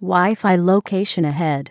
Wi Fi location ahead.